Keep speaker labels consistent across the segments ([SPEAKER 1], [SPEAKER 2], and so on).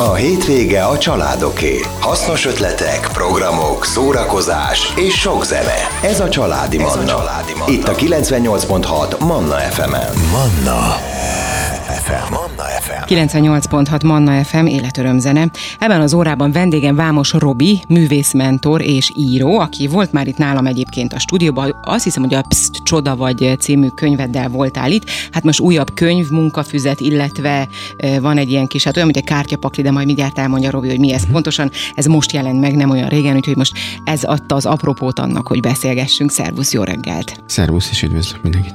[SPEAKER 1] A hétvége a családoké. Hasznos ötletek, programok, szórakozás és sok zene. Ez a Családi Manna. Ez a Családi Manna. Itt a 98.6 Manna FM-en.
[SPEAKER 2] Manna FM.
[SPEAKER 3] Manna FM. 98.6 Manna FM életörömzene. Ebben az órában vendégem Vámos Robi, művészmentor és író, aki volt már itt nálam egyébként a stúdióban. Azt hiszem, hogy a Pszt, Csoda vagy című könyveddel voltál itt. Hát most újabb könyv, munkafüzet, illetve van egy ilyen kis, hát olyan, mint egy kártyapakli, de majd mindjárt elmondja Robi, hogy mi ez pontosan. Ez most jelent meg, nem olyan régen, úgyhogy most ez adta az apropót annak, hogy beszélgessünk. Szervusz, jó reggelt!
[SPEAKER 4] Szervusz, és üdvözlök mindenkit!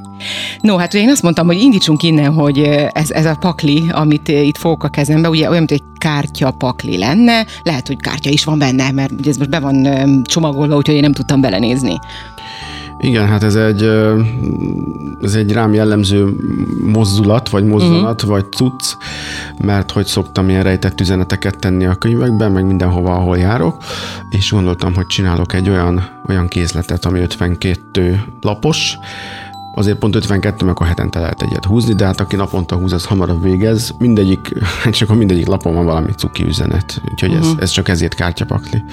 [SPEAKER 3] No, hát én azt mondtam, hogy indítsunk innen, hogy ez, ez a pakli, amit itt fogok a kezembe, ugye olyan, mint egy kártya pakli lenne, lehet, hogy kártya is van benne, mert ugye ez most be van csomagolva, úgyhogy én nem tudtam belenézni.
[SPEAKER 4] Igen, hát ez egy, ez egy rám jellemző mozdulat, vagy mozdulat, uh-huh. vagy cucc, mert hogy szoktam ilyen rejtett üzeneteket tenni a könyvekben, meg mindenhova, ahol járok, és gondoltam, hogy csinálok egy olyan, olyan kézletet, ami 52 lapos, Azért pont 52, mert akkor hetente lehet egyet húzni, de hát aki naponta húz, az hamarabb végez. Mindegyik, csak a mindegyik lapon van valami cuki üzenet, úgyhogy uh-huh. ez, mhm. ez csak ezért kártyapakli.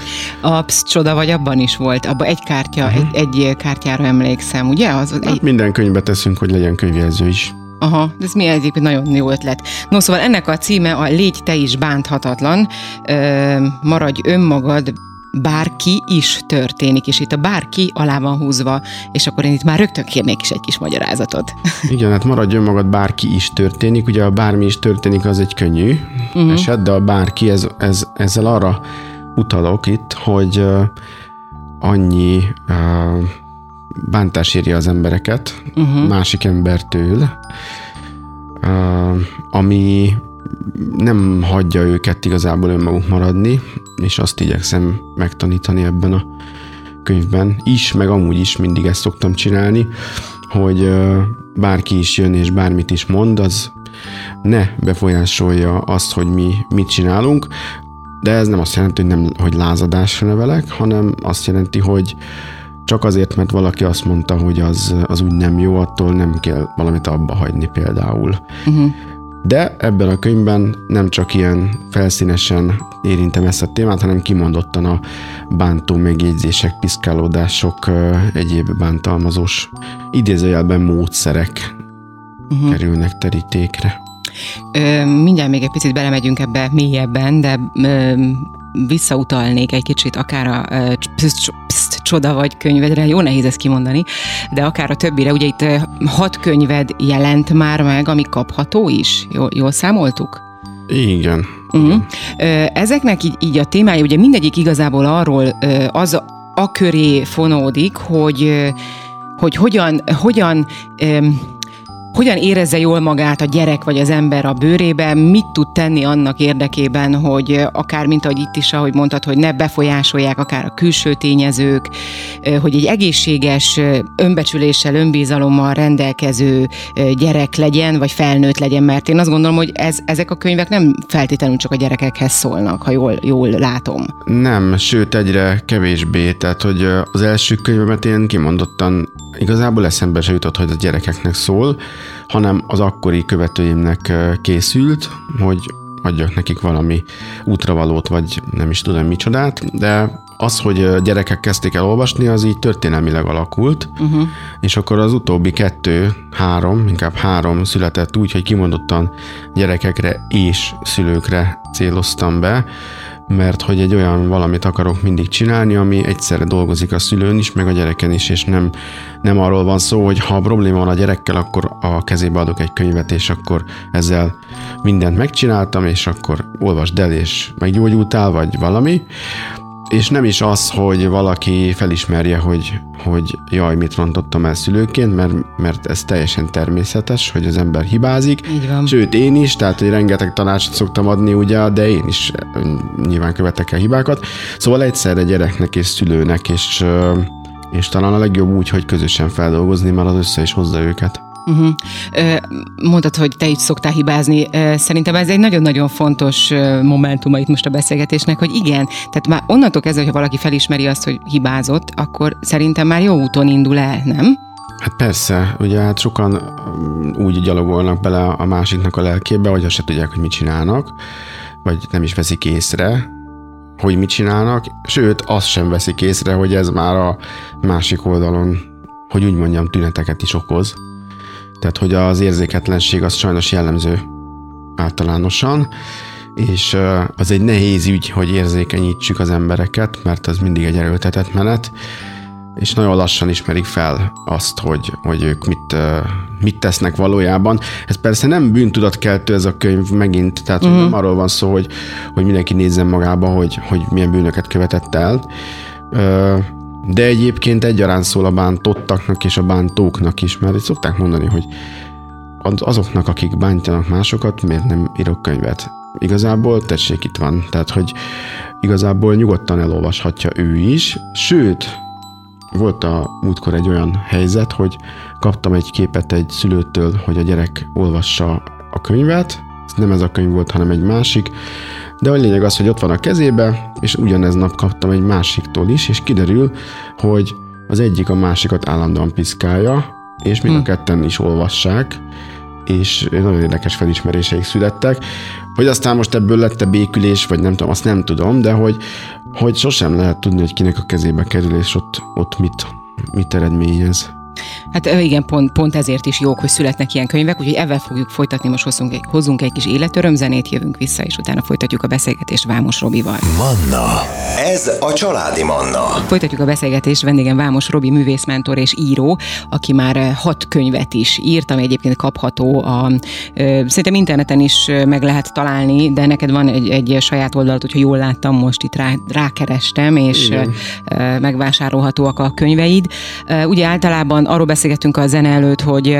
[SPEAKER 3] A psz, csoda vagy abban is volt, abban egy kártya, uh-huh. egy, egy kártyára emlékszem, ugye? Az,
[SPEAKER 4] hát
[SPEAKER 3] egy...
[SPEAKER 4] Minden könyvbe teszünk, hogy legyen könyvjelző is.
[SPEAKER 3] Aha, ez mi egyébként nagyon jó ötlet. No, szóval ennek a címe a Légy te is bánthatatlan, Ö, maradj önmagad, bárki is történik, és itt a bárki alá van húzva, és akkor én itt már rögtön kérnék is egy kis magyarázatot.
[SPEAKER 4] Igen, hát maradjon magad, bárki is történik. Ugye a bármi is történik, az egy könnyű uh-huh. eset, de a bárki, ez, ez, ezzel arra utalok itt, hogy uh, annyi uh, bántás érje az embereket uh-huh. másik embertől, uh, ami nem hagyja őket igazából önmaguk maradni, és azt igyekszem megtanítani ebben a könyvben is, meg amúgy is mindig ezt szoktam csinálni, hogy bárki is jön és bármit is mond, az ne befolyásolja azt, hogy mi mit csinálunk, de ez nem azt jelenti, hogy, nem, hogy lázadásra nevelek, hanem azt jelenti, hogy csak azért, mert valaki azt mondta, hogy az, az úgy nem jó, attól nem kell valamit abba hagyni például. Uh-huh. De ebben a könyvben nem csak ilyen felszínesen érintem ezt a témát, hanem kimondottan a bántó megjegyzések, piszkálódások, egyéb bántalmazós idézőjelben módszerek uh-huh. kerülnek terítékre.
[SPEAKER 3] Ö, mindjárt még egy picit belemegyünk ebbe mélyebben, de ö, visszautalnék egy kicsit akár a pszt, pszt, csoda vagy könyvedre, jó nehéz ezt kimondani, de akár a többire, ugye itt hat könyved jelent már meg, ami kapható is, jól, jól számoltuk?
[SPEAKER 4] Igen.
[SPEAKER 3] Uh-huh. Ezeknek így, így a témája, ugye mindegyik igazából arról az a köré fonódik, hogy hogy hogyan, hogyan hogyan érezze jól magát a gyerek vagy az ember a bőrében, mit tud tenni annak érdekében, hogy akár, mint ahogy itt is, ahogy mondtad, hogy ne befolyásolják akár a külső tényezők, hogy egy egészséges önbecsüléssel, önbizalommal rendelkező gyerek legyen, vagy felnőtt legyen, mert én azt gondolom, hogy ez, ezek a könyvek nem feltétlenül csak a gyerekekhez szólnak, ha jól, jól látom.
[SPEAKER 4] Nem, sőt egyre kevésbé, tehát hogy az első könyvemet én kimondottan igazából eszembe se jutott, hogy a gyerekeknek szól, hanem az akkori követőimnek készült, hogy adjak nekik valami útravalót, vagy nem is tudom micsodát, de az, hogy gyerekek kezdték el olvasni, az így történelmileg alakult, uh-huh. és akkor az utóbbi kettő, három, inkább három született úgy, hogy kimondottan gyerekekre és szülőkre céloztam be, mert hogy egy olyan valamit akarok mindig csinálni, ami egyszerre dolgozik a szülőn is, meg a gyereken is, és nem, nem arról van szó, hogy ha probléma van a gyerekkel, akkor a kezébe adok egy könyvet, és akkor ezzel mindent megcsináltam, és akkor olvasd el, és meggyógyultál, vagy valami, és nem is az, hogy valaki felismerje, hogy, hogy jaj, mit rontottam el szülőként, mert, mert ez teljesen természetes, hogy az ember hibázik.
[SPEAKER 3] Így van.
[SPEAKER 4] Sőt, én is, tehát hogy rengeteg tanácsot szoktam adni, ugye, de én is nyilván követek el hibákat. Szóval egyszerre gyereknek és szülőnek, és, és talán a legjobb úgy, hogy közösen feldolgozni, mert az össze is hozza őket. Uh-huh.
[SPEAKER 3] Mondtad, hogy te is szoktál hibázni. Szerintem ez egy nagyon-nagyon fontos momentuma itt most a beszélgetésnek, hogy igen, tehát már onnantól kezdve, hogy valaki felismeri azt, hogy hibázott, akkor szerintem már jó úton indul el, nem?
[SPEAKER 4] Hát persze, ugye hát sokan úgy gyalogolnak bele a másiknak a lelkébe, hogy azt se tudják, hogy mit csinálnak, vagy nem is veszik észre, hogy mit csinálnak, sőt, azt sem veszik észre, hogy ez már a másik oldalon, hogy úgy mondjam, tüneteket is okoz. Tehát, hogy az érzéketlenség az sajnos jellemző általánosan, és az egy nehéz ügy, hogy érzékenyítsük az embereket, mert az mindig egy erőltetett menet, és nagyon lassan ismerik fel azt, hogy, hogy ők mit, mit tesznek valójában. Ez persze nem bűntudatkeltő ez a könyv megint, tehát uh-huh. nem arról van szó, hogy, hogy mindenki nézzen magába, hogy, hogy milyen bűnöket követett el, de egyébként egyaránt szól a bántottaknak és a bántóknak is, mert szokták mondani, hogy azoknak, akik bántjanak másokat, miért nem írok könyvet? Igazából tessék itt van, tehát hogy igazából nyugodtan elolvashatja ő is, sőt, volt a múltkor egy olyan helyzet, hogy kaptam egy képet egy szülőtől, hogy a gyerek olvassa a könyvet, nem ez a könyv volt, hanem egy másik, de a lényeg az, hogy ott van a kezébe, és ugyanez nap kaptam egy másiktól is, és kiderül, hogy az egyik a másikat állandóan piszkálja, és mind a hm. ketten is olvassák, és nagyon érdekes felismeréseik születtek. Hogy aztán most ebből lett-e békülés, vagy nem tudom, azt nem tudom, de hogy, hogy sosem lehet tudni, hogy kinek a kezébe kerül, és ott, ott mit, mit eredményez.
[SPEAKER 3] Hát igen, pont, pont ezért is jók, hogy születnek ilyen könyvek, úgyhogy ezzel fogjuk folytatni, most hozzunk egy, hozzunk egy kis életörömzenét, jövünk vissza, és utána folytatjuk a beszélgetést Vámos Robival.
[SPEAKER 1] Manna, ez a családi Manna.
[SPEAKER 3] Folytatjuk a beszélgetést, vendégem Vámos Robi, művészmentor és író, aki már hat könyvet is írt, ami egyébként kapható, a, szerintem interneten is meg lehet találni, de neked van egy, egy saját oldalad, hogyha jól láttam, most itt rá, rákerestem, és Igen. megvásárolhatóak a könyveid. Ugye általában arról beszélgetünk a zene előtt, hogy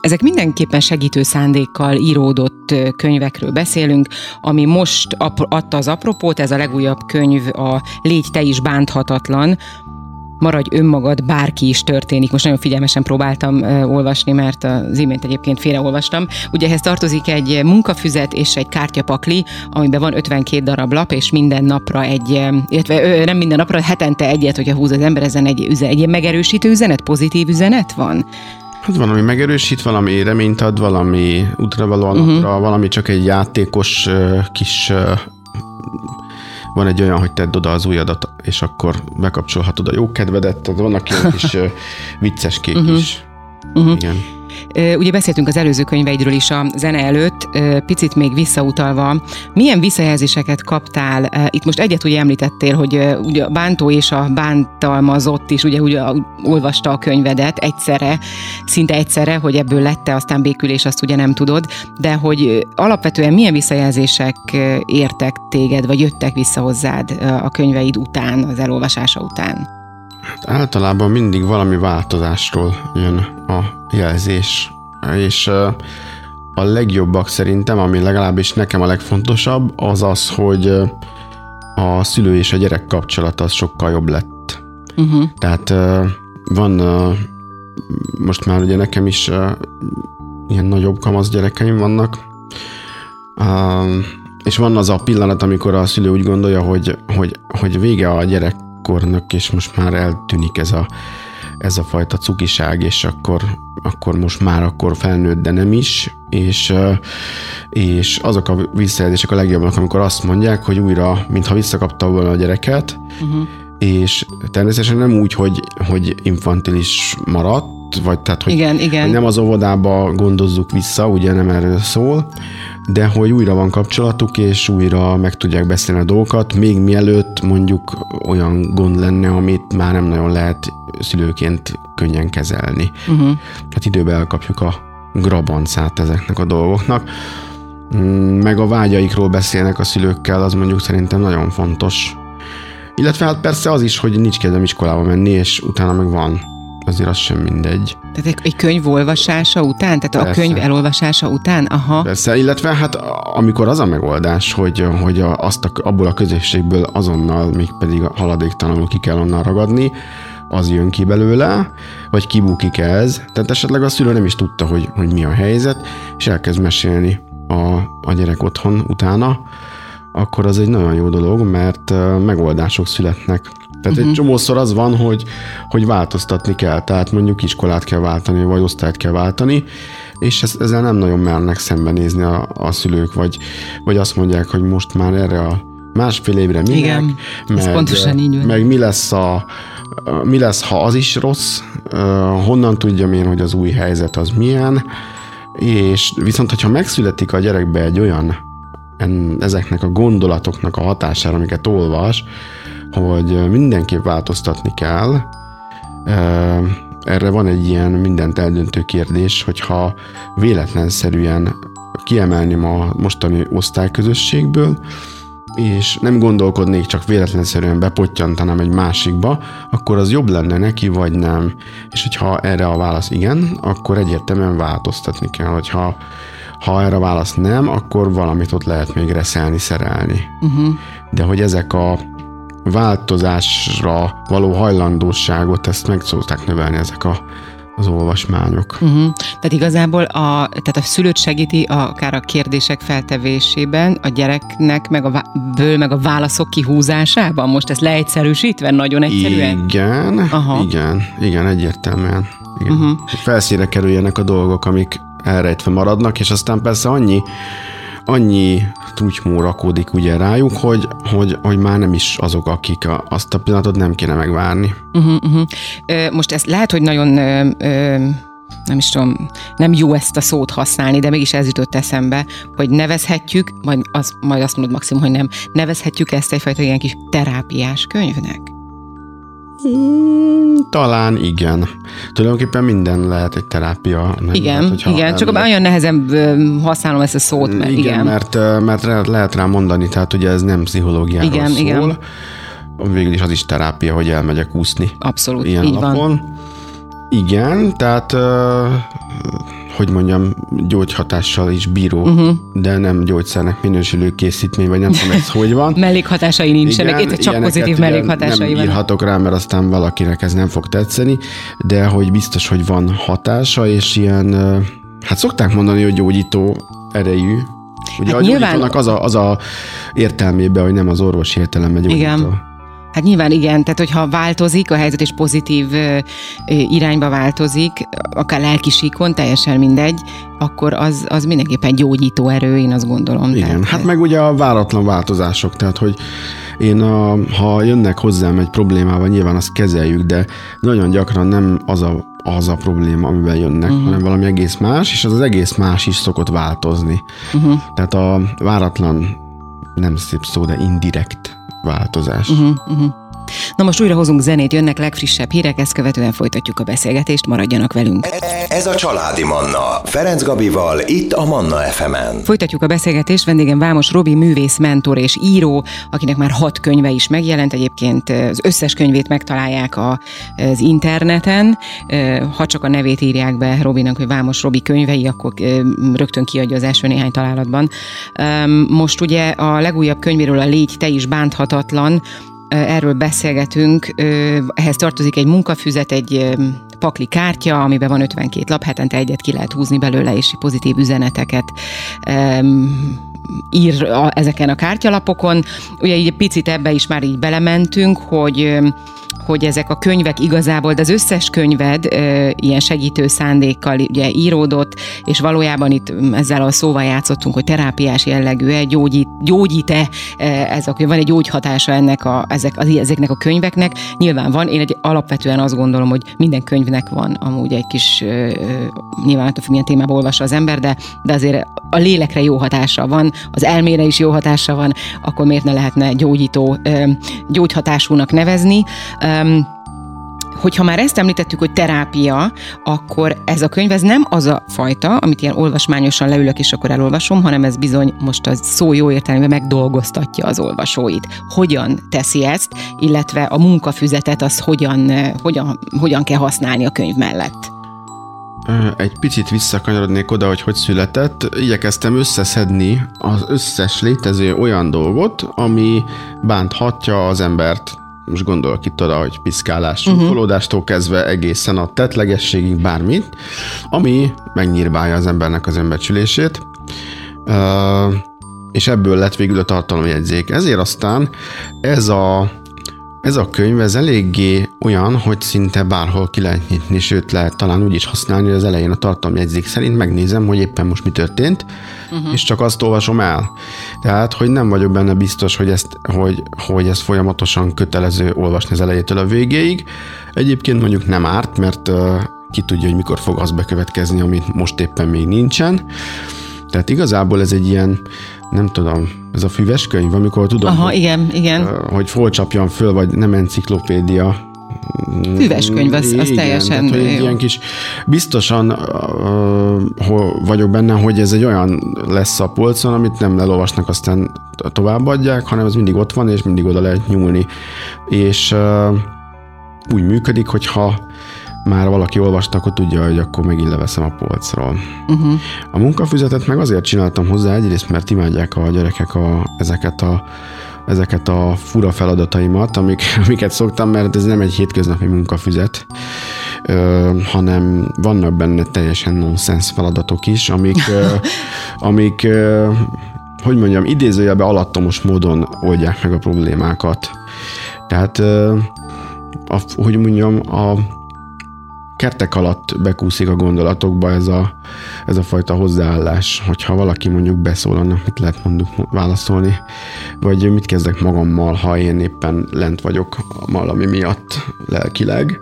[SPEAKER 3] ezek mindenképpen segítő szándékkal íródott könyvekről beszélünk, ami most adta az apropót, ez a legújabb könyv, a Légy te is bánthatatlan, maradj önmagad, bárki is történik. Most nagyon figyelmesen próbáltam olvasni, mert az imént egyébként félreolvastam. Ugye ehhez tartozik egy munkafüzet és egy kártyapakli, amiben van 52 darab lap, és minden napra egy, illetve nem minden napra, hetente egyet, hogyha húz az ember, ezen egy, egy, egy megerősítő üzenet, pozitív üzenet van?
[SPEAKER 4] Hát valami megerősít, valami reményt ad, valami útravaló uh-huh. valami csak egy játékos kis van egy olyan, hogy tedd oda az ujjadat, és akkor bekapcsolhatod a jó kedvedet, tehát vannak ilyen kis vicces kék uh-huh. is. Uh-huh.
[SPEAKER 3] Igen. Ugye beszéltünk az előző könyveidről is a zene előtt, picit még visszautalva, milyen visszajelzéseket kaptál? Itt most egyet ugye említettél, hogy ugye a bántó és a bántalmazott is ugye, ugye olvasta a könyvedet egyszerre, szinte egyszerre, hogy ebből lette aztán békülés, azt ugye nem tudod, de hogy alapvetően milyen visszajelzések értek téged, vagy jöttek vissza hozzád a könyveid után, az elolvasása után?
[SPEAKER 4] Hát általában mindig valami változásról jön a jelzés, és a legjobbak szerintem, ami legalábbis nekem a legfontosabb, az az, hogy a szülő és a gyerek kapcsolata az sokkal jobb lett. Uh-huh. Tehát van most már ugye nekem is ilyen nagyobb kamasz gyerekeim vannak, és van az a pillanat, amikor a szülő úgy gondolja, hogy, hogy, hogy vége a gyerek kornak, és most már eltűnik ez a, ez a fajta cukiság, és akkor, akkor most már akkor felnőtt, de nem is, és, és azok a visszajelzések a legjobbak, amikor azt mondják, hogy újra, mintha visszakapta volna a gyereket, uh-huh. És természetesen nem úgy, hogy, hogy infantilis maradt, vagy tehát, hogy,
[SPEAKER 3] igen, igen.
[SPEAKER 4] hogy nem az óvodába gondozzuk vissza, ugye nem erről szól, de hogy újra van kapcsolatuk, és újra meg tudják beszélni a dolgokat, még mielőtt mondjuk olyan gond lenne, amit már nem nagyon lehet szülőként könnyen kezelni. Uh-huh. Hát időben elkapjuk a grabancát ezeknek a dolgoknak. Mm, meg a vágyaikról beszélnek a szülőkkel, az mondjuk szerintem nagyon fontos. Illetve hát persze az is, hogy nincs kedvem iskolába menni, és utána meg van azért az sem mindegy.
[SPEAKER 3] Tehát egy könyv olvasása után? Tehát Persze. a könyv elolvasása után? Aha.
[SPEAKER 4] Persze, illetve hát amikor az a megoldás, hogy, hogy azt a, abból a közösségből azonnal, még pedig haladéktalanul ki kell onnan ragadni, az jön ki belőle, vagy kibukik ez. Tehát esetleg a szülő nem is tudta, hogy, hogy mi a helyzet, és elkezd mesélni a, a gyerek otthon utána, akkor az egy nagyon jó dolog, mert megoldások születnek. Tehát uh-huh. egy mhm. csomószor az van, hogy, hogy változtatni kell, tehát mondjuk iskolát kell váltani, vagy osztályt kell váltani, és ez, ezzel nem nagyon mernek szembenézni a, a szülők, vagy, vagy azt mondják, hogy most már erre a másfél évre minek,
[SPEAKER 3] Igen,
[SPEAKER 4] meg,
[SPEAKER 3] ez pontosan így van.
[SPEAKER 4] meg mi lesz a mi lesz, ha az is rossz, honnan tudjam én, hogy az új helyzet az milyen, és viszont, hogyha megszületik a gyerekbe egy olyan ezeknek a gondolatoknak a hatására, amiket olvas, hogy mindenképp változtatni kell, erre van egy ilyen mindent eldöntő kérdés, hogyha véletlenszerűen kiemelném a mostani osztályközösségből, és nem gondolkodnék, csak véletlenszerűen bepottyantanám egy másikba, akkor az jobb lenne neki, vagy nem. És hogyha erre a válasz igen, akkor egyértelműen változtatni kell. Hogyha ha erre a válasz nem, akkor valamit ott lehet még reszelni, szerelni. Uh-huh. De hogy ezek a változásra való hajlandóságot, ezt meg szokták növelni ezek a az olvasmányok.
[SPEAKER 3] Uh-huh. Tehát igazából a, tehát a szülőt segíti akár a kérdések feltevésében, a gyereknek meg a, ből meg a válaszok kihúzásában? Most ezt leegyszerűsítve, nagyon egyszerűen?
[SPEAKER 4] Igen, Aha. igen, igen, egyértelműen. Igen. Uh-huh. Felszíre kerüljenek a dolgok, amik elrejtve maradnak, és aztán persze annyi annyi trutymó rakódik ugye rájuk, hogy, hogy, hogy már nem is azok, akik a, azt a pillanatot nem kéne megvárni. Uh-huh,
[SPEAKER 3] uh-huh. Most ez lehet, hogy nagyon ö, ö, nem is tudom, nem jó ezt a szót használni, de mégis ez jutott eszembe, hogy nevezhetjük, majd, az, majd azt mondod maximum, hogy nem, nevezhetjük ezt egyfajta ilyen kis terápiás könyvnek?
[SPEAKER 4] Hmm, talán igen. Tulajdonképpen minden lehet egy terápia.
[SPEAKER 3] Nem? Igen, hát, igen. Elmegyek... csak olyan nehezen használom ezt a szót. Mert,
[SPEAKER 4] igen, igen. Mert, mert lehet rá mondani, tehát ugye ez nem pszichológiáról igen, szól. Igen. Végül is az is terápia, hogy elmegyek úszni.
[SPEAKER 3] Abszolút, ilyen így lapon. van.
[SPEAKER 4] Igen, tehát hogy mondjam, gyógyhatással is bíró, uh-huh. de nem gyógyszernek minősülő készítmény, vagy nem tudom, ez hogy van.
[SPEAKER 3] mellékhatásai nincsenek, itt csak pozitív mellékhatásai
[SPEAKER 4] nem írhatok rá, mert aztán valakinek ez nem fog tetszeni, de hogy biztos, hogy van hatása, és ilyen, hát szokták mondani, hogy gyógyító erejű, Ugye hát a nyilván... az a, az a értelmében, hogy nem az orvosi értelemben gyógyító. Igen.
[SPEAKER 3] Hát nyilván igen, tehát hogyha változik a helyzet és pozitív irányba változik, akár lelkisíkon, teljesen mindegy, akkor az, az mindenképpen gyógyító erő, én azt gondolom.
[SPEAKER 4] Igen, tehát, hát meg ugye a váratlan változások, tehát hogy én, a, ha jönnek hozzám egy problémával, nyilván azt kezeljük, de nagyon gyakran nem az a, az a probléma, amivel jönnek, uh-huh. hanem valami egész más, és az az egész más is szokott változni. Uh-huh. Tehát a váratlan, nem szép szó, de indirekt változás. Uh-huh, uh-huh.
[SPEAKER 3] Na most újra hozunk zenét, jönnek legfrissebb hírek, ezt követően folytatjuk a beszélgetést, maradjanak velünk.
[SPEAKER 1] Ez a Családi Manna, Ferenc Gabival, itt a Manna FM-en.
[SPEAKER 3] Folytatjuk a beszélgetést, vendégem Vámos Robi, művész, mentor és író, akinek már hat könyve is megjelent, egyébként az összes könyvét megtalálják a, az interneten, ha csak a nevét írják be Robinak, hogy Vámos Robi könyvei, akkor rögtön kiadja az első néhány találatban. Most ugye a legújabb könyvéről a Légy, te is bánthatatlan, erről beszélgetünk. Ehhez tartozik egy munkafüzet, egy pakli kártya, amiben van 52 lap, hetente egyet ki lehet húzni belőle, és pozitív üzeneteket ír a, ezeken a kártyalapokon. Ugye egy picit ebbe is már így belementünk, hogy hogy ezek a könyvek igazából, de az összes könyved e, ilyen segítő szándékkal ugye íródott, és valójában itt ezzel a szóval játszottunk, hogy terápiás jellegű-e, gyógyít, gyógyít-e ez a könyv, van egy gyógyhatása ennek a, ezek, az, ezeknek a könyveknek. Nyilván van, én egy alapvetően azt gondolom, hogy minden könyvnek van amúgy egy kis, e, nyilván attól milyen témában olvassa az ember, de, de azért a lélekre jó hatása van, az elmére is jó hatása van, akkor miért ne lehetne gyógyító, gyógyhatásúnak nevezni hogyha már ezt említettük, hogy terápia, akkor ez a könyv ez nem az a fajta, amit ilyen olvasmányosan leülök és akkor elolvasom, hanem ez bizony most a szó jó értelemben megdolgoztatja az olvasóit. Hogyan teszi ezt, illetve a munkafüzetet az hogyan, hogyan, hogyan kell használni a könyv mellett.
[SPEAKER 4] Egy picit visszakanyarodnék oda, hogy hogy született. Igyekeztem összeszedni az összes létező olyan dolgot, ami bánthatja az embert most gondolok itt oda, hogy piszkálás, uh-huh. kezdve egészen a tetlegességig bármit, ami megnyírbálja az embernek az önbecsülését, uh, és ebből lett végül a tartalomjegyzék. Ezért aztán ez a, ez a könyv, ez eléggé olyan, hogy szinte bárhol ki lehet nyitni, sőt lehet talán úgy is használni, hogy az elején a tartalomjegyzék szerint megnézem, hogy éppen most mi történt, uh-huh. és csak azt olvasom el. Tehát, hogy nem vagyok benne biztos, hogy ezt, hogy, hogy ezt folyamatosan kötelező olvasni az elejétől a végéig. Egyébként mondjuk nem árt, mert uh, ki tudja, hogy mikor fog az bekövetkezni, amit most éppen még nincsen. Tehát igazából ez egy ilyen, nem tudom, ez a füves könyv, amikor tudom,
[SPEAKER 3] Aha,
[SPEAKER 4] hogy,
[SPEAKER 3] igen, igen.
[SPEAKER 4] hogy hol csapjam föl, vagy nem enciklopédia,
[SPEAKER 3] Füves könyv, az, az
[SPEAKER 4] Igen,
[SPEAKER 3] teljesen
[SPEAKER 4] tehát, hogy egy ilyen kis, biztosan uh, vagyok benne, hogy ez egy olyan lesz a polcon, amit nem elolvasnak, aztán továbbadják, hanem ez mindig ott van, és mindig oda lehet nyúlni. És uh, úgy működik, hogyha már valaki olvasta, akkor tudja, hogy akkor megint leveszem a polcról. Uh-huh. A munkafüzetet meg azért csináltam hozzá, egyrészt, mert imádják a gyerekek a, ezeket a ezeket a fura feladataimat, amik, amiket szoktam, mert ez nem egy hétköznapi munkafüzet, ö, hanem vannak benne teljesen nonsens feladatok is, amik, ö, amik ö, hogy mondjam, idézőjelbe alattomos módon oldják meg a problémákat. Tehát, ö, a, hogy mondjam, a kertek alatt bekúszik a gondolatokba ez a, ez a fajta hozzáállás, hogyha valaki mondjuk beszól, annak mit lehet mondjuk válaszolni, vagy mit kezdek magammal, ha én éppen lent vagyok valami miatt lelkileg.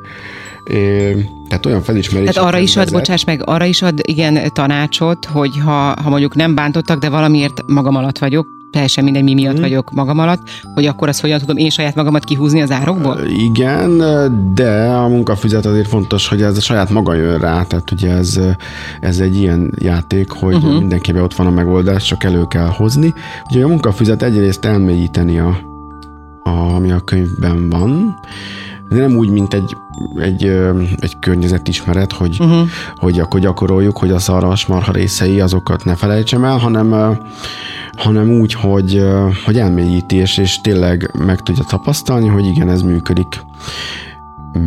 [SPEAKER 4] É, tehát olyan felismerés.
[SPEAKER 3] Tehát arra is ad, bocsáss meg, arra is ad igen tanácsot, hogy ha, ha mondjuk nem bántottak, de valamiért magam alatt vagyok, teljesen mindegy, mi miatt mm. vagyok magam alatt, hogy akkor azt hogyan tudom én saját magamat kihúzni az árokból?
[SPEAKER 4] Igen, de a munkafüzet azért fontos, hogy ez a saját maga jön rá, tehát ugye ez, ez egy ilyen játék, hogy uh-huh. mindenkiben ott van a megoldás, csak elő kell hozni. Ugye a munkafüzet egyrészt elmélyíteni a, a, ami a könyvben van, de nem úgy, mint egy, egy, egy környezetismeret, hogy, uh-huh. hogy akkor gyakoroljuk, hogy a szarvasmarha részei azokat ne felejtsem el, hanem hanem úgy, hogy, hogy elmélyítés, és tényleg meg tudja tapasztalni, hogy igen, ez működik.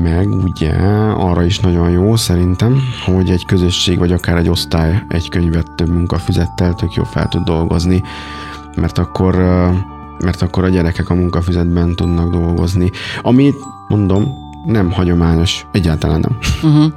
[SPEAKER 4] Meg ugye arra is nagyon jó szerintem, hogy egy közösség vagy akár egy osztály egy könyvet több munkafüzettel tök jó fel tud dolgozni, mert akkor, mert akkor a gyerekek a munkafüzetben tudnak dolgozni. Amit mondom, nem hagyományos, egyáltalán nem. Uh-huh.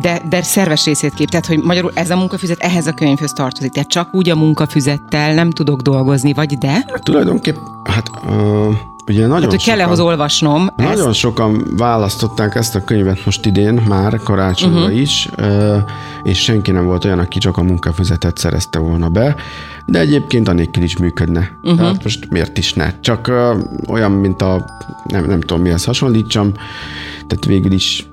[SPEAKER 3] De, de szerves részét kép, tehát hogy magyarul ez a munkafüzet ehhez a könyvhöz tartozik, tehát csak úgy a munkafüzettel nem tudok dolgozni, vagy de?
[SPEAKER 4] Tulajdonképp, hát uh, Ugye nagyon
[SPEAKER 3] hát, hogy kell ahhoz olvasnom.
[SPEAKER 4] Nagyon ezt? sokan választották ezt a könyvet most idén, már karácsonyra uh-huh. is, és senki nem volt olyan, aki csak a munkafüzetet szerezte volna be, de egyébként anélkül is működne. Uh-huh. Tehát most miért is ne? Csak olyan, mint a, nem, nem tudom mihez hasonlítsam, tehát végül is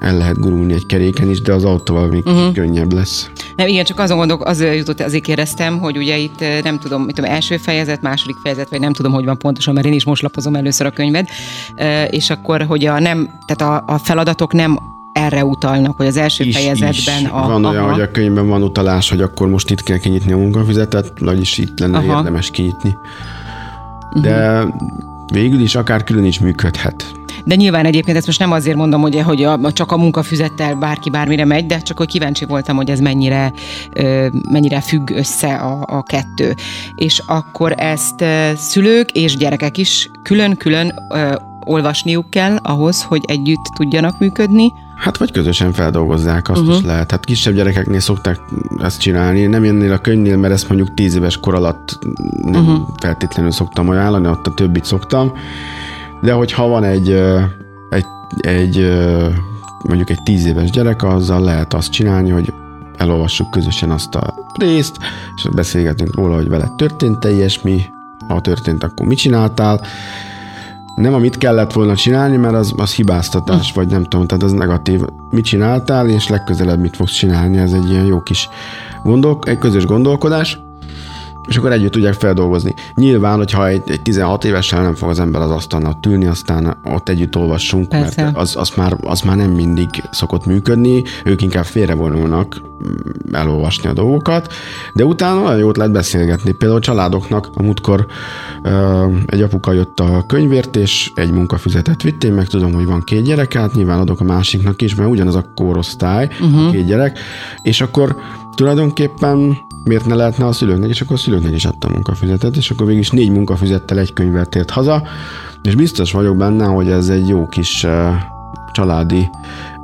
[SPEAKER 4] el lehet gurulni egy keréken is, de az autóval még uh-huh. könnyebb lesz.
[SPEAKER 3] Nem, igen, csak azon gondolok, az jutott, azért kérdeztem, hogy ugye itt nem tudom, mit tudom, első fejezet, második fejezet, vagy nem tudom, hogy van pontosan, mert én is most lapozom először a könyved, és akkor, hogy a nem, tehát a, a feladatok nem erre utalnak, hogy az első is, fejezetben...
[SPEAKER 4] Is. A, van olyan, aha. hogy a könyvben van utalás, hogy akkor most itt kell kinyitni a munkafizetet, vagyis itt lenne aha. érdemes kinyitni. De uh-huh. végül is akár külön is működhet.
[SPEAKER 3] De nyilván egyébként ezt most nem azért mondom, hogy, hogy a, csak a munkafüzettel bárki bármire megy, de csak hogy kíváncsi voltam, hogy ez mennyire, mennyire függ össze a, a kettő. És akkor ezt szülők és gyerekek is külön-külön olvasniuk kell ahhoz, hogy együtt tudjanak működni.
[SPEAKER 4] Hát vagy közösen feldolgozzák, azt uh-huh. is lehet. Hát kisebb gyerekeknél szokták ezt csinálni. Nem ennél a könyvnél, mert ezt mondjuk tíz éves kor alatt nem uh-huh. feltétlenül szoktam ajánlani, ott a többit szoktam. De hogyha van egy, egy, egy mondjuk egy tíz éves gyerek, azzal lehet azt csinálni, hogy elolvassuk közösen azt a részt, és beszélgetünk róla, hogy vele történt-e ilyesmi, ha történt, akkor mit csináltál. Nem amit kellett volna csinálni, mert az, az hibáztatás, vagy nem tudom, tehát az negatív. Mit csináltál, és legközelebb mit fogsz csinálni, ez egy ilyen jó kis gondol, egy közös gondolkodás és akkor együtt tudják feldolgozni. Nyilván, hogyha egy, egy 16 évesen nem fog az ember az asztalnál tűnni, aztán ott együtt olvassunk, Persze. mert az, az, már, az már nem mindig szokott működni, ők inkább félrevonulnak mm, elolvasni a dolgokat, de utána nagyon jót lehet beszélgetni. Például a családoknak a múltkor egy apuka jött a könyvért, és egy munkafüzetet vitt, én meg tudom, hogy van két gyerek, hát nyilván adok a másiknak is, mert ugyanaz a korosztály, uh-huh. a két gyerek, és akkor tulajdonképpen miért ne lehetne a szülőknek, és akkor a szülőknek is adtam munkafüzetet, és akkor végig is négy munkafüzettel egy könyvvel tért haza, és biztos vagyok benne, hogy ez egy jó kis uh, családi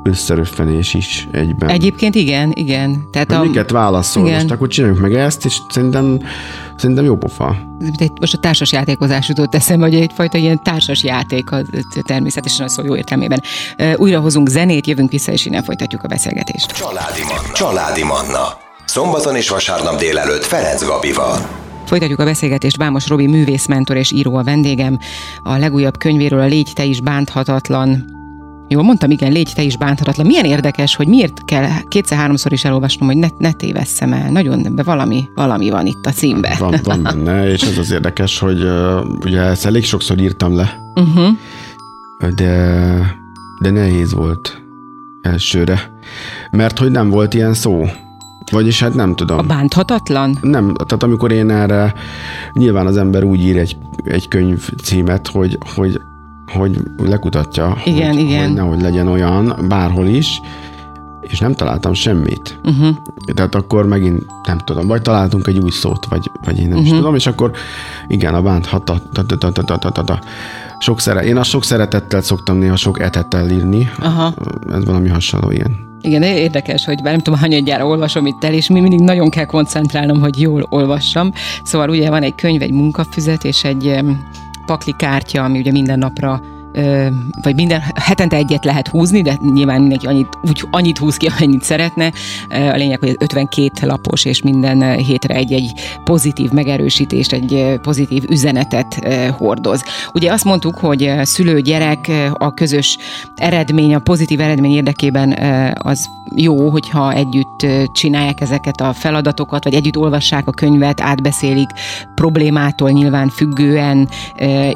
[SPEAKER 4] összeröffenés is egyben.
[SPEAKER 3] Egyébként igen, igen.
[SPEAKER 4] Tehát a... Miket válaszol? Igen. Most akkor csináljuk meg ezt, és szerintem, szerintem jó pofa.
[SPEAKER 3] Most a társas játékozás jutott eszembe, hogy egyfajta ilyen társas játék természetesen a szó jó értelmében. Újra hozunk zenét, jövünk vissza, és innen folytatjuk a beszélgetést.
[SPEAKER 1] Családi Manna. Családi Manna. Szombaton és vasárnap délelőtt Ferenc Gabival.
[SPEAKER 3] Folytatjuk a beszélgetést, Vámos Robi művészmentor és író a vendégem. A legújabb könyvéről a Légy te is bánthatatlan Jól mondtam, igen, légy te is bántatlan. Milyen érdekes, hogy miért kell kétszer-háromszor is elolvasnom, hogy ne, ne tévesszem el. Nagyon, be valami, valami van itt a címbe.
[SPEAKER 4] Van, van benne, és az az érdekes, hogy uh, ugye ezt elég sokszor írtam le, uh-huh. de, de nehéz volt elsőre, mert hogy nem volt ilyen szó. Vagyis hát nem tudom.
[SPEAKER 3] A bánthatatlan?
[SPEAKER 4] Nem, tehát amikor én erre, nyilván az ember úgy ír egy, egy könyv címet, hogy, hogy hogy lekutatja, igen, hogy, igen. hogy nehogy legyen olyan bárhol is, és nem találtam semmit. Uh-huh. Tehát akkor megint nem tudom, vagy találtunk egy új szót, vagy, vagy én nem uh-huh. is tudom, és akkor igen, a bánt sok szere, én a sok szeretettel szoktam néha sok etettel írni. Aha. Ez valami hasonló ilyen.
[SPEAKER 3] Igen, érdekes, hogy bár nem tudom, hányadjára olvasom itt el, és mi mindig nagyon kell koncentrálnom, hogy jól olvassam. Szóval ugye van egy könyv, egy munkafüzet, és egy pakli kártya, ami ugye minden napra vagy minden hetente egyet lehet húzni, de nyilván mindenki annyit, úgy, annyit húz ki, amennyit szeretne. A lényeg, hogy 52 lapos, és minden hétre egy-egy pozitív megerősítést, egy pozitív üzenetet hordoz. Ugye azt mondtuk, hogy szülő-gyerek a közös eredmény, a pozitív eredmény érdekében az jó, hogyha együtt csinálják ezeket a feladatokat, vagy együtt olvassák a könyvet, átbeszélik problémától nyilván függően.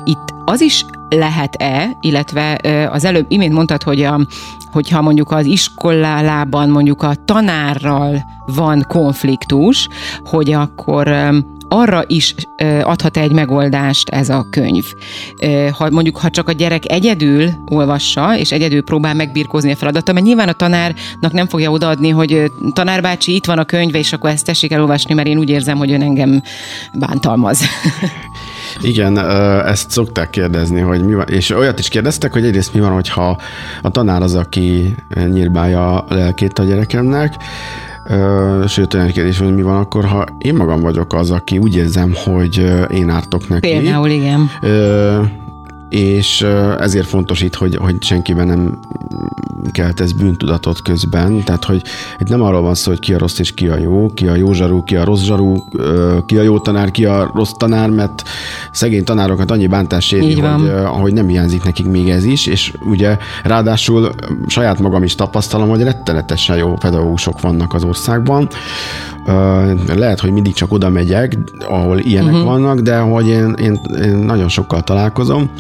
[SPEAKER 3] Itt az is lehet-e, illetve az előbb imént mondtad, hogy a, hogyha mondjuk az iskolában mondjuk a tanárral van konfliktus, hogy akkor arra is adhat egy megoldást ez a könyv. Ha mondjuk, ha csak a gyerek egyedül olvassa, és egyedül próbál megbirkózni a feladata, mert nyilván a tanárnak nem fogja odaadni, hogy tanárbácsi, itt van a könyve, és akkor ezt tessék elolvasni, mert én úgy érzem, hogy ön engem bántalmaz.
[SPEAKER 4] Igen, ezt szokták kérdezni, hogy mi van, és olyat is kérdeztek, hogy egyrészt mi van, hogyha a tanár az, aki nyírbálja a lelkét a gyerekemnek, sőt, olyan kérdés, hogy mi van akkor, ha én magam vagyok az, aki úgy érzem, hogy én ártok neki.
[SPEAKER 3] Például, igen
[SPEAKER 4] és ezért fontos itt, hogy, hogy senkiben nem ez bűntudatot közben, tehát hogy itt nem arról van szó, hogy ki a rossz és ki a jó, ki a jó zsarú, ki a rossz zsarú, ki a jó tanár, ki a rossz tanár, mert szegény tanárokat annyi bántás éri, hogy, hogy nem hiányzik nekik még ez is, és ugye ráadásul saját magam is tapasztalom, hogy rettenetesen jó pedagógusok vannak az országban, lehet, hogy mindig csak oda megyek, ahol ilyenek uh-huh. vannak, de hogy én, én, én nagyon sokkal találkozom,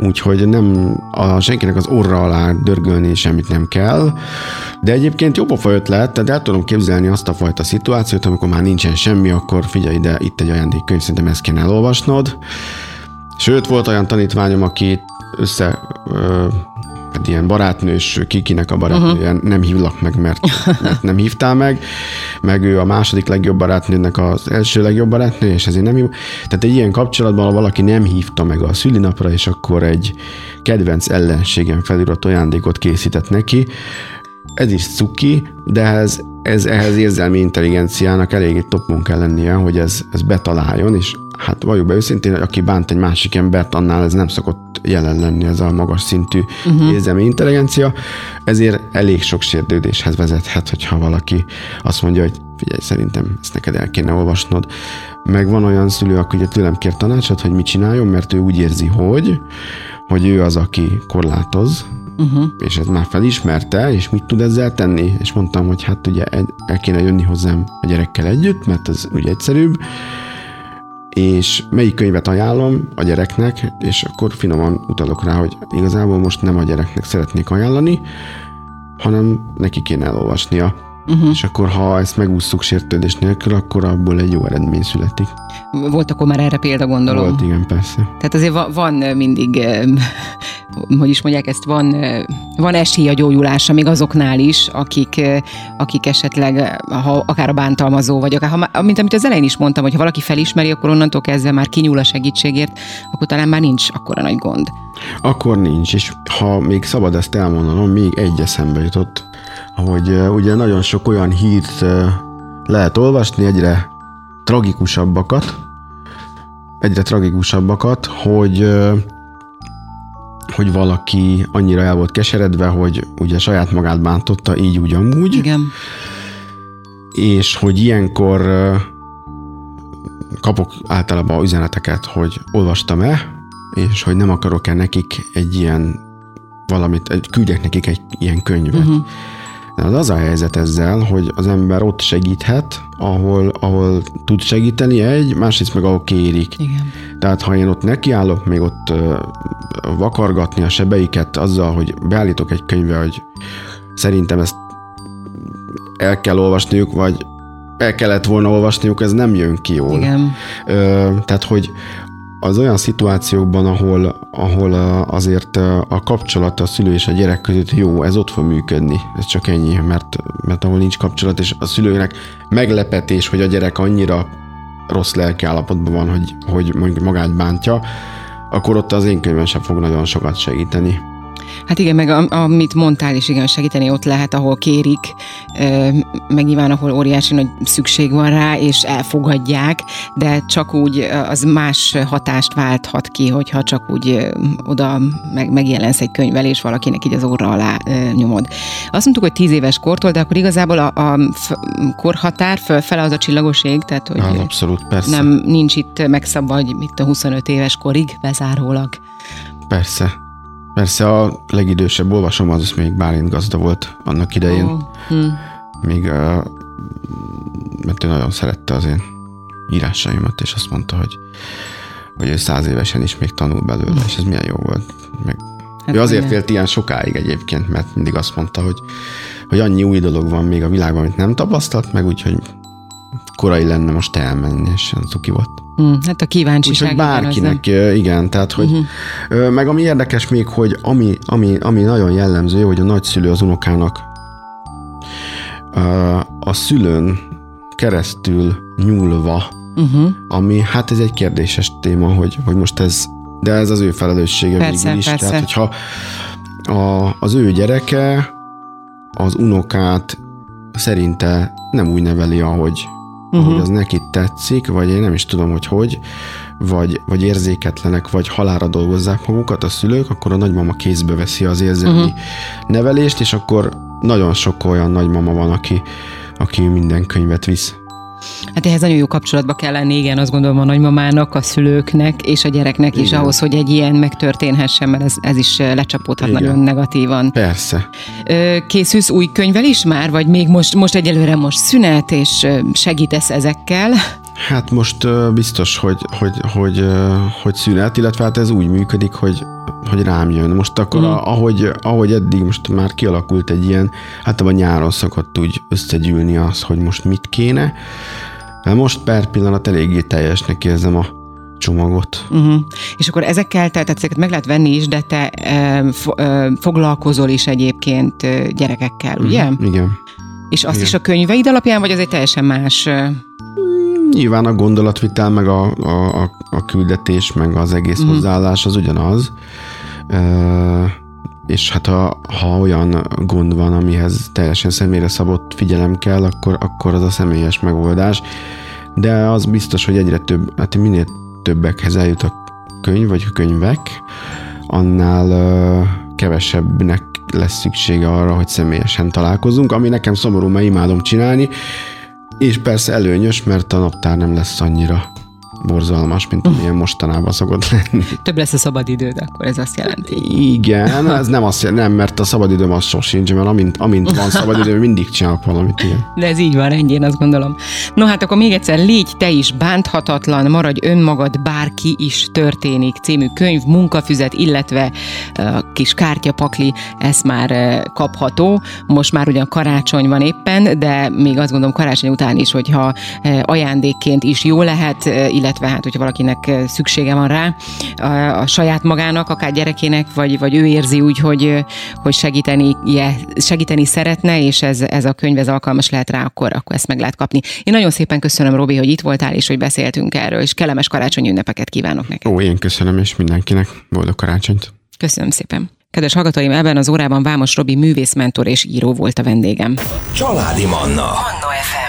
[SPEAKER 4] úgyhogy nem a, senkinek az orra alá dörgölni semmit nem kell, de egyébként jobb a ötlet, tehát el tudom képzelni azt a fajta szituációt, amikor már nincsen semmi, akkor figyelj ide, itt egy ajándékkönyv, szerintem ezt kéne elolvasnod. Sőt, volt olyan tanítványom, aki össze hát ilyen barátnős, kikinek a barátnője, uh-huh. nem hívlak meg, mert, mert nem hívtál meg, meg ő a második legjobb barátnőnek az első legjobb barátnő, és ezért nem jó. Tehát egy ilyen kapcsolatban, ha valaki nem hívta meg a szülinapra, és akkor egy kedvenc ellenségem felírott ajándékot készített neki, ez is cuki, de ez, ez ehhez érzelmi intelligenciának eléggé top kell lennie, hogy ez, ez betaláljon, és hát valljuk be őszintén, hogy aki bánt egy másik embert, annál ez nem szokott jelen lenni ez a magas szintű uh-huh. érzelmi intelligencia, ezért elég sok sértődéshez vezethet, hogyha valaki azt mondja, hogy figyelj, szerintem ezt neked el kéne olvasnod. Meg van olyan szülő, aki ugye tőlem kér tanácsot, hogy mit csináljon, mert ő úgy érzi, hogy, hogy ő az, aki korlátoz, uh-huh. és ez már felismerte, és mit tud ezzel tenni? És mondtam, hogy hát ugye el kéne jönni hozzám a gyerekkel együtt, mert ez ugye egyszerűbb, és melyik könyvet ajánlom a gyereknek, és akkor finoman utalok rá, hogy igazából most nem a gyereknek szeretnék ajánlani, hanem neki kéne elolvasnia. Uh-huh. És akkor, ha ezt megúszszuk sértődés nélkül, akkor abból egy jó eredmény születik.
[SPEAKER 3] Volt akkor már erre példa, gondolom.
[SPEAKER 4] Volt, igen, persze.
[SPEAKER 3] Tehát azért van mindig hogy is mondják ezt, van, van esély a gyógyulásra még azoknál is, akik, akik esetleg, ha akár a bántalmazó, vagy akár, ha, mint amit az elején is mondtam, hogy ha valaki felismeri, akkor onnantól kezdve már kinyúl a segítségért, akkor talán már nincs akkora nagy gond.
[SPEAKER 4] Akkor nincs, és ha még szabad ezt elmondanom, még egy eszembe jutott, hogy ugye nagyon sok olyan hírt lehet olvasni, egyre tragikusabbakat, egyre tragikusabbakat, hogy hogy valaki annyira el volt keseredve, hogy ugye saját magát bántotta, így úgy amúgy.
[SPEAKER 3] Igen.
[SPEAKER 4] És hogy ilyenkor kapok általában üzeneteket, hogy olvastam-e, és hogy nem akarok-e nekik egy ilyen valamit, küldjek nekik egy ilyen könyvet. Uh-huh. Az az a helyzet ezzel, hogy az ember ott segíthet, ahol, ahol tud segíteni egy, másrészt meg ahol kérik.
[SPEAKER 3] Igen.
[SPEAKER 4] Tehát ha én ott nekiállok még ott vakargatni a sebeiket azzal, hogy beállítok egy könyvbe, hogy szerintem ezt el kell olvasniuk, vagy el kellett volna olvasniuk, ez nem jön ki jól.
[SPEAKER 3] Igen.
[SPEAKER 4] Ö, tehát, hogy az olyan szituációkban, ahol, ahol azért a kapcsolat a szülő és a gyerek között jó, ez ott fog működni. Ez csak ennyi, mert, mert ahol nincs kapcsolat, és a szülőnek meglepetés, hogy a gyerek annyira rossz lelki állapotban van, hogy, hogy mondjuk magát bántja, akkor ott az én könyvem sem fog nagyon sokat segíteni.
[SPEAKER 3] Hát igen, meg amit mondtál is, igen, segíteni ott lehet, ahol kérik, meg nyilván, ahol óriási nagy szükség van rá, és elfogadják, de csak úgy az más hatást válthat ki, hogyha csak úgy oda meg, megjelensz egy könyvvel, és valakinek így az óra alá nyomod. Azt mondtuk, hogy tíz éves kortól, de akkor igazából a, a korhatár fölfele az a csillagos ég, tehát hogy
[SPEAKER 4] az abszolút, persze.
[SPEAKER 3] nem nincs itt megszabva, hogy itt a 25 éves korig bezárólag.
[SPEAKER 4] Persze. Persze a legidősebb olvasom az még Bálint gazda volt annak idején. Oh. Hm. Még, mert ő nagyon szerette az én írásaimat, és azt mondta, hogy, hogy ő száz évesen is még tanul belőle, és ez milyen jó volt. Meg, hát ő azért élt ilyen sokáig egyébként, mert mindig azt mondta, hogy, hogy annyi új dolog van még a világban, amit nem tapasztalt meg, úgyhogy korai lenne most elmenni, és cuki volt.
[SPEAKER 3] Hmm, hát a kíváncsiság.
[SPEAKER 4] Úgyhogy bárkinek, igen, igen tehát hogy uh-huh. meg ami érdekes még, hogy ami, ami, ami nagyon jellemző, hogy a nagyszülő az unokának a szülőn keresztül nyúlva, uh-huh. ami hát ez egy kérdéses téma, hogy, hogy most ez, de ez az ő felelőssége
[SPEAKER 3] persze,
[SPEAKER 4] végül is.
[SPEAKER 3] Persze.
[SPEAKER 4] Tehát, hogyha a, az ő gyereke az unokát szerinte nem úgy neveli, ahogy, uh-huh. hogy az neki tetszik, vagy én nem is tudom, hogy hogy, vagy, vagy érzéketlenek, vagy halára dolgozzák magukat a szülők, akkor a nagymama kézbe veszi az érzelmi uh-huh. nevelést, és akkor nagyon sok olyan nagymama van, aki, aki minden könyvet visz.
[SPEAKER 3] Hát ehhez nagyon jó kapcsolatba kell lenni, igen, azt gondolom a nagymamának, a szülőknek és a gyereknek igen. is ahhoz, hogy egy ilyen megtörténhessen, mert ez, ez is lecsapódhat igen. nagyon negatívan.
[SPEAKER 4] Persze.
[SPEAKER 3] Készülsz új könyvvel is már, vagy még most, most egyelőre most szünet, és segítesz ezekkel?
[SPEAKER 4] Hát most biztos, hogy, hogy, hogy, hogy szünet, illetve hát ez úgy működik, hogy hogy rám jön. Most akkor, mm. a, ahogy, ahogy eddig most már kialakult egy ilyen, hát a nyáron szokott úgy összegyűlni az, hogy most mit kéne. Most per pillanat eléggé teljesnek érzem a csomagot.
[SPEAKER 3] Uh-huh. És akkor ezekkel, tehát ezeket meg lehet venni is, de te e, foglalkozol is egyébként gyerekekkel, uh-huh. ugye?
[SPEAKER 4] Igen.
[SPEAKER 3] És azt Igen. is a könyveid alapján, vagy az egy teljesen más
[SPEAKER 4] Nyilván a gondolatvitel, meg a, a, a küldetés, meg az egész mm. hozzáállás az ugyanaz. És hát ha, ha olyan gond van, amihez teljesen személyre szabott figyelem kell, akkor, akkor az a személyes megoldás. De az biztos, hogy egyre több, hát minél többekhez eljut a könyv, vagy a könyvek, annál kevesebbnek lesz szüksége arra, hogy személyesen találkozunk, ami nekem szomorú, mert imádom csinálni, és persze előnyös, mert a naptár nem lesz annyira borzalmas, mint amilyen mostanában szokott lenni.
[SPEAKER 3] Több lesz a szabadidőd, akkor ez azt jelenti.
[SPEAKER 4] Igen, ez nem azt jelenti, nem, mert a szabadidőm az sosincs, mert amint, amint van szabadidő, mindig csinálok valamit ilyen.
[SPEAKER 3] De ez így van, ennyi, én azt gondolom. No hát akkor még egyszer, légy te is bánthatatlan, maradj önmagad, bárki is történik című könyv, munkafüzet, illetve a kis kártyapakli, ez már kapható. Most már ugyan karácsony van éppen, de még azt gondolom karácsony után is, hogyha ajándékként is jó lehet, illetve illetve hát, hogyha valakinek szüksége van rá, a, a saját magának, akár gyerekének, vagy, vagy ő érzi úgy, hogy, hogy segíteni, segíteni szeretne, és ez, ez a könyv ez alkalmas lehet rá, akkor, akkor ezt meg lehet kapni. Én nagyon szépen köszönöm, Robi, hogy itt voltál, és hogy beszéltünk erről, és kellemes karácsonyi ünnepeket kívánok neked.
[SPEAKER 4] Ó, én köszönöm, és mindenkinek boldog karácsonyt.
[SPEAKER 3] Köszönöm szépen. Kedves hallgatóim, ebben az órában Vámos Robi művészmentor és író volt a vendégem.
[SPEAKER 1] Családi Manna. Manna FM.